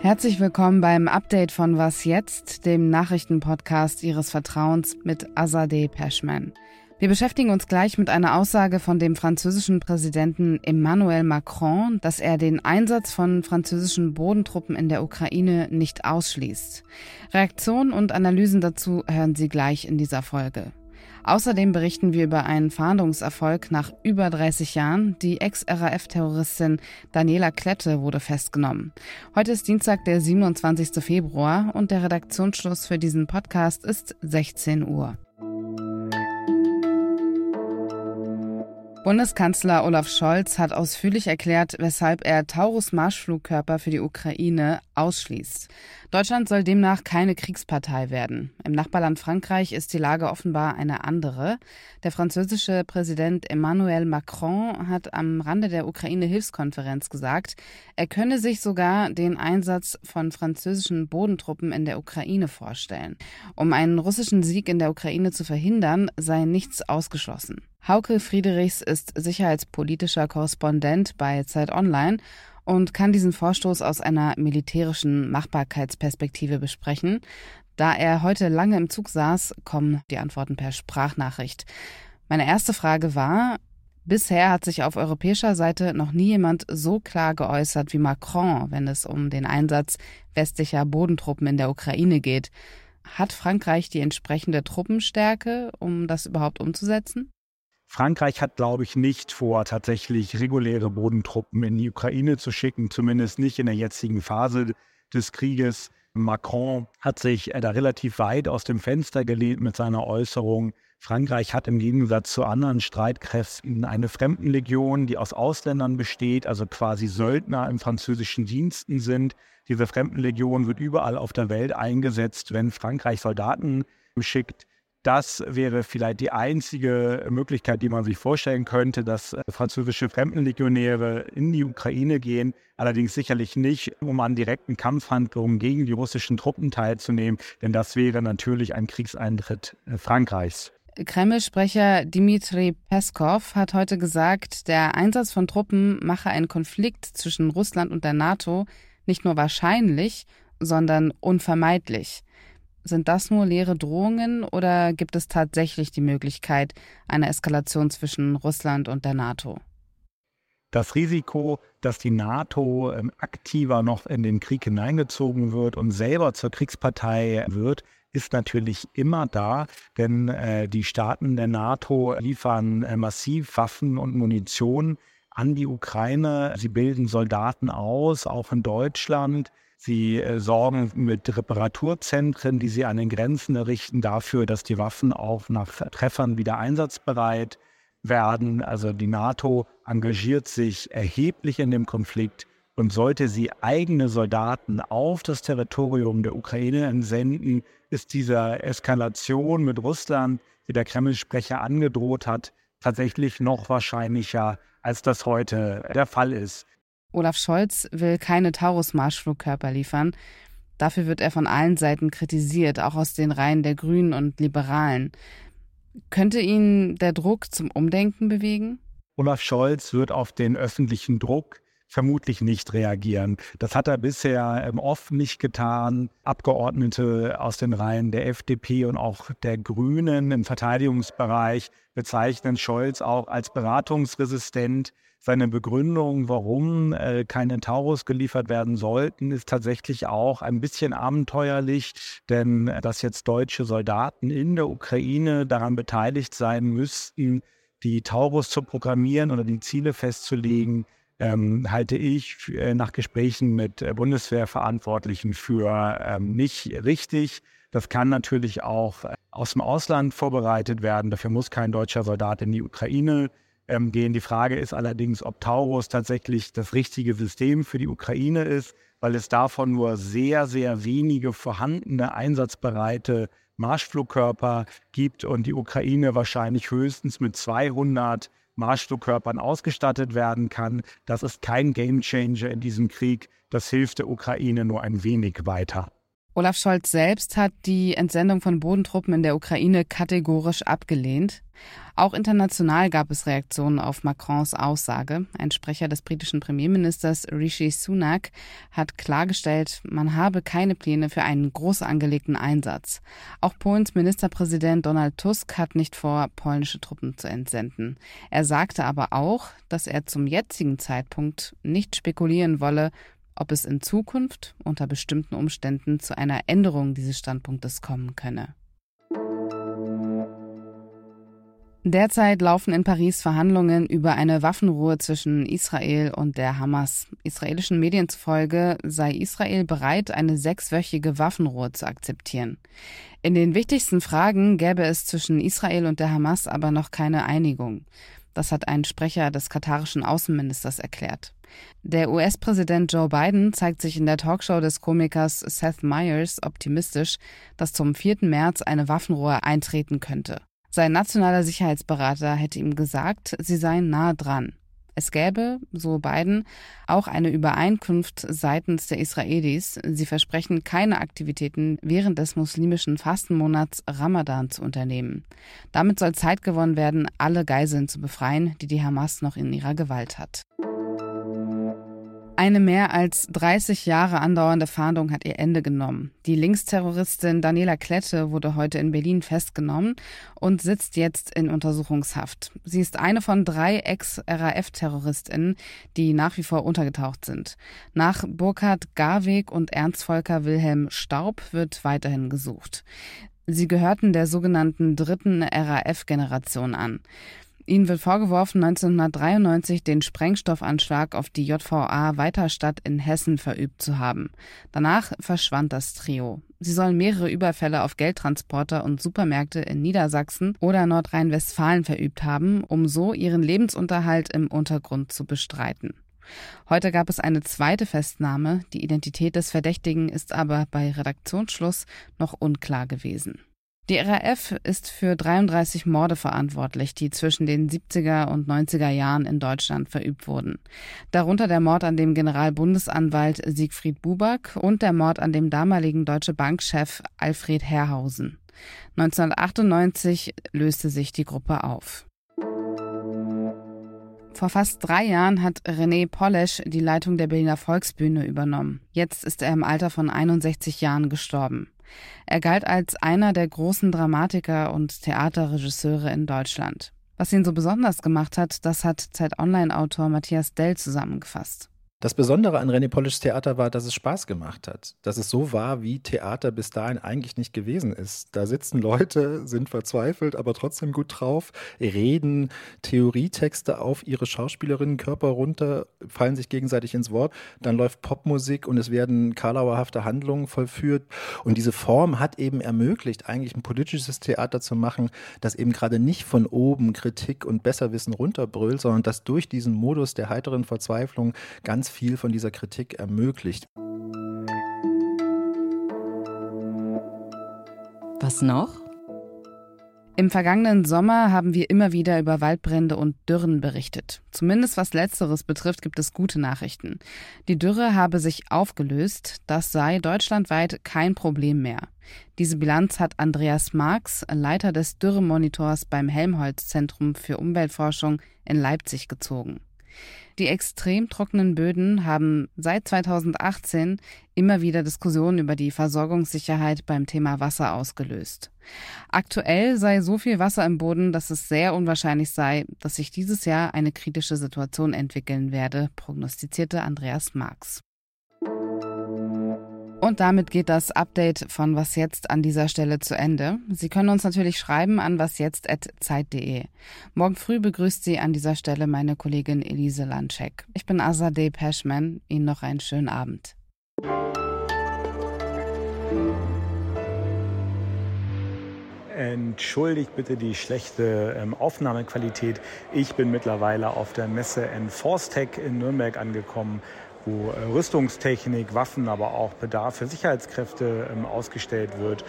Herzlich willkommen beim Update von Was jetzt, dem Nachrichtenpodcast Ihres Vertrauens mit Azadeh Peschman. Wir beschäftigen uns gleich mit einer Aussage von dem französischen Präsidenten Emmanuel Macron, dass er den Einsatz von französischen Bodentruppen in der Ukraine nicht ausschließt. Reaktionen und Analysen dazu hören Sie gleich in dieser Folge. Außerdem berichten wir über einen Fahndungserfolg nach über 30 Jahren. Die Ex-RAF-Terroristin Daniela Klette wurde festgenommen. Heute ist Dienstag, der 27. Februar und der Redaktionsschluss für diesen Podcast ist 16 Uhr. Bundeskanzler Olaf Scholz hat ausführlich erklärt, weshalb er Taurus-Marschflugkörper für die Ukraine ausschließt. Deutschland soll demnach keine Kriegspartei werden. Im Nachbarland Frankreich ist die Lage offenbar eine andere. Der französische Präsident Emmanuel Macron hat am Rande der Ukraine-Hilfskonferenz gesagt, er könne sich sogar den Einsatz von französischen Bodentruppen in der Ukraine vorstellen. Um einen russischen Sieg in der Ukraine zu verhindern, sei nichts ausgeschlossen. Hauke Friedrichs ist sicherheitspolitischer Korrespondent bei Zeit Online und kann diesen Vorstoß aus einer militärischen Machbarkeitsperspektive besprechen. Da er heute lange im Zug saß, kommen die Antworten per Sprachnachricht. Meine erste Frage war, bisher hat sich auf europäischer Seite noch nie jemand so klar geäußert wie Macron, wenn es um den Einsatz westlicher Bodentruppen in der Ukraine geht. Hat Frankreich die entsprechende Truppenstärke, um das überhaupt umzusetzen? Frankreich hat, glaube ich, nicht vor, tatsächlich reguläre Bodentruppen in die Ukraine zu schicken, zumindest nicht in der jetzigen Phase des Krieges. Macron hat sich da relativ weit aus dem Fenster gelehnt mit seiner Äußerung. Frankreich hat im Gegensatz zu anderen Streitkräften eine Fremdenlegion, die aus Ausländern besteht, also quasi Söldner im französischen Diensten sind. Diese Fremdenlegion wird überall auf der Welt eingesetzt, wenn Frankreich Soldaten schickt das wäre vielleicht die einzige Möglichkeit, die man sich vorstellen könnte, dass äh, französische Fremdenlegionäre in die Ukraine gehen, allerdings sicherlich nicht, um an direkten Kampfhandlungen gegen die russischen Truppen teilzunehmen, denn das wäre natürlich ein Kriegseintritt äh, Frankreichs. Kreml-Sprecher Dmitri Peskov hat heute gesagt, der Einsatz von Truppen mache einen Konflikt zwischen Russland und der NATO nicht nur wahrscheinlich, sondern unvermeidlich. Sind das nur leere Drohungen oder gibt es tatsächlich die Möglichkeit einer Eskalation zwischen Russland und der NATO? Das Risiko, dass die NATO ähm, aktiver noch in den Krieg hineingezogen wird und selber zur Kriegspartei wird, ist natürlich immer da, denn äh, die Staaten der NATO liefern äh, massiv Waffen und Munition an die Ukraine. Sie bilden Soldaten aus, auch in Deutschland. Sie äh, sorgen mit Reparaturzentren, die sie an den Grenzen errichten, dafür, dass die Waffen auch nach Treffern wieder einsatzbereit werden. Also die NATO engagiert sich erheblich in dem Konflikt und sollte sie eigene Soldaten auf das Territorium der Ukraine entsenden, ist diese Eskalation mit Russland, die der Kreml-Sprecher angedroht hat, tatsächlich noch wahrscheinlicher, als das heute der Fall ist. Olaf Scholz will keine Taurus-Marschflugkörper liefern. Dafür wird er von allen Seiten kritisiert, auch aus den Reihen der Grünen und Liberalen. Könnte ihn der Druck zum Umdenken bewegen? Olaf Scholz wird auf den öffentlichen Druck vermutlich nicht reagieren. Das hat er bisher oft nicht getan. Abgeordnete aus den Reihen der FDP und auch der Grünen im Verteidigungsbereich bezeichnen Scholz auch als beratungsresistent. Seine Begründung, warum äh, keine Taurus geliefert werden sollten, ist tatsächlich auch ein bisschen abenteuerlich, denn äh, dass jetzt deutsche Soldaten in der Ukraine daran beteiligt sein müssten, die Taurus zu programmieren oder die Ziele festzulegen, ähm, halte ich äh, nach Gesprächen mit äh, Bundeswehrverantwortlichen für ähm, nicht richtig. Das kann natürlich auch äh, aus dem Ausland vorbereitet werden. Dafür muss kein deutscher Soldat in die Ukraine ähm, gehen. Die Frage ist allerdings, ob Taurus tatsächlich das richtige System für die Ukraine ist, weil es davon nur sehr, sehr wenige vorhandene einsatzbereite Marschflugkörper gibt und die Ukraine wahrscheinlich höchstens mit 200 Marschflugkörpern ausgestattet werden kann. Das ist kein Gamechanger in diesem Krieg. Das hilft der Ukraine nur ein wenig weiter. Olaf Scholz selbst hat die Entsendung von Bodentruppen in der Ukraine kategorisch abgelehnt. Auch international gab es Reaktionen auf Macrons Aussage. Ein Sprecher des britischen Premierministers Rishi Sunak hat klargestellt, man habe keine Pläne für einen groß angelegten Einsatz. Auch Polens Ministerpräsident Donald Tusk hat nicht vor, polnische Truppen zu entsenden. Er sagte aber auch, dass er zum jetzigen Zeitpunkt nicht spekulieren wolle, ob es in Zukunft unter bestimmten Umständen zu einer Änderung dieses Standpunktes kommen könne. Derzeit laufen in Paris Verhandlungen über eine Waffenruhe zwischen Israel und der Hamas. Israelischen Medien zufolge sei Israel bereit, eine sechswöchige Waffenruhe zu akzeptieren. In den wichtigsten Fragen gäbe es zwischen Israel und der Hamas aber noch keine Einigung. Das hat ein Sprecher des katarischen Außenministers erklärt. Der US-Präsident Joe Biden zeigt sich in der Talkshow des Komikers Seth Meyers optimistisch, dass zum 4. März eine Waffenruhe eintreten könnte. Sein nationaler Sicherheitsberater hätte ihm gesagt, sie seien nah dran. Es gäbe, so Biden, auch eine Übereinkunft seitens der Israelis. Sie versprechen, keine Aktivitäten während des muslimischen Fastenmonats Ramadan zu unternehmen. Damit soll Zeit gewonnen werden, alle Geiseln zu befreien, die die Hamas noch in ihrer Gewalt hat. Eine mehr als 30 Jahre andauernde Fahndung hat ihr Ende genommen. Die Linksterroristin Daniela Klette wurde heute in Berlin festgenommen und sitzt jetzt in Untersuchungshaft. Sie ist eine von drei Ex-RAF-Terroristinnen, die nach wie vor untergetaucht sind. Nach Burkhard Garweg und Ernst Volker Wilhelm Staub wird weiterhin gesucht. Sie gehörten der sogenannten dritten RAF-Generation an. Ihnen wird vorgeworfen, 1993 den Sprengstoffanschlag auf die JVA Weiterstadt in Hessen verübt zu haben. Danach verschwand das Trio. Sie sollen mehrere Überfälle auf Geldtransporter und Supermärkte in Niedersachsen oder Nordrhein-Westfalen verübt haben, um so ihren Lebensunterhalt im Untergrund zu bestreiten. Heute gab es eine zweite Festnahme. Die Identität des Verdächtigen ist aber bei Redaktionsschluss noch unklar gewesen. Die RAF ist für 33 Morde verantwortlich, die zwischen den 70er und 90er Jahren in Deutschland verübt wurden. Darunter der Mord an dem Generalbundesanwalt Siegfried Buback und der Mord an dem damaligen Deutsche Bankchef Alfred Herrhausen. 1998 löste sich die Gruppe auf. Vor fast drei Jahren hat René Polesch die Leitung der Berliner Volksbühne übernommen. Jetzt ist er im Alter von 61 Jahren gestorben. Er galt als einer der großen Dramatiker und Theaterregisseure in Deutschland. Was ihn so besonders gemacht hat, das hat Zeit Online-Autor Matthias Dell zusammengefasst. Das Besondere an René Polischs Theater war, dass es Spaß gemacht hat. Dass es so war, wie Theater bis dahin eigentlich nicht gewesen ist. Da sitzen Leute, sind verzweifelt, aber trotzdem gut drauf, reden Theorietexte auf ihre Schauspielerinnenkörper runter, fallen sich gegenseitig ins Wort. Dann läuft Popmusik und es werden karlauerhafte Handlungen vollführt. Und diese Form hat eben ermöglicht, eigentlich ein politisches Theater zu machen, das eben gerade nicht von oben Kritik und Besserwissen runterbrüllt, sondern das durch diesen Modus der heiteren Verzweiflung ganz viel von dieser Kritik ermöglicht. Was noch? Im vergangenen Sommer haben wir immer wieder über Waldbrände und Dürren berichtet. Zumindest was letzteres betrifft, gibt es gute Nachrichten. Die Dürre habe sich aufgelöst, das sei deutschlandweit kein Problem mehr. Diese Bilanz hat Andreas Marx, Leiter des Dürremonitors beim Helmholtz Zentrum für Umweltforschung in Leipzig gezogen. Die extrem trockenen Böden haben seit 2018 immer wieder Diskussionen über die Versorgungssicherheit beim Thema Wasser ausgelöst. Aktuell sei so viel Wasser im Boden, dass es sehr unwahrscheinlich sei, dass sich dieses Jahr eine kritische Situation entwickeln werde, prognostizierte Andreas Marx. Und damit geht das Update von Was jetzt an dieser Stelle zu Ende. Sie können uns natürlich schreiben an wasjetzt.zeit.de. Morgen früh begrüßt Sie an dieser Stelle meine Kollegin Elise Landschek. Ich bin Azadeh Peschman. Ihnen noch einen schönen Abend. Entschuldigt bitte die schlechte ähm, Aufnahmequalität. Ich bin mittlerweile auf der Messe Enforcetech in Nürnberg angekommen Rüstungstechnik, Waffen, aber auch Bedarf für Sicherheitskräfte ähm, ausgestellt wird.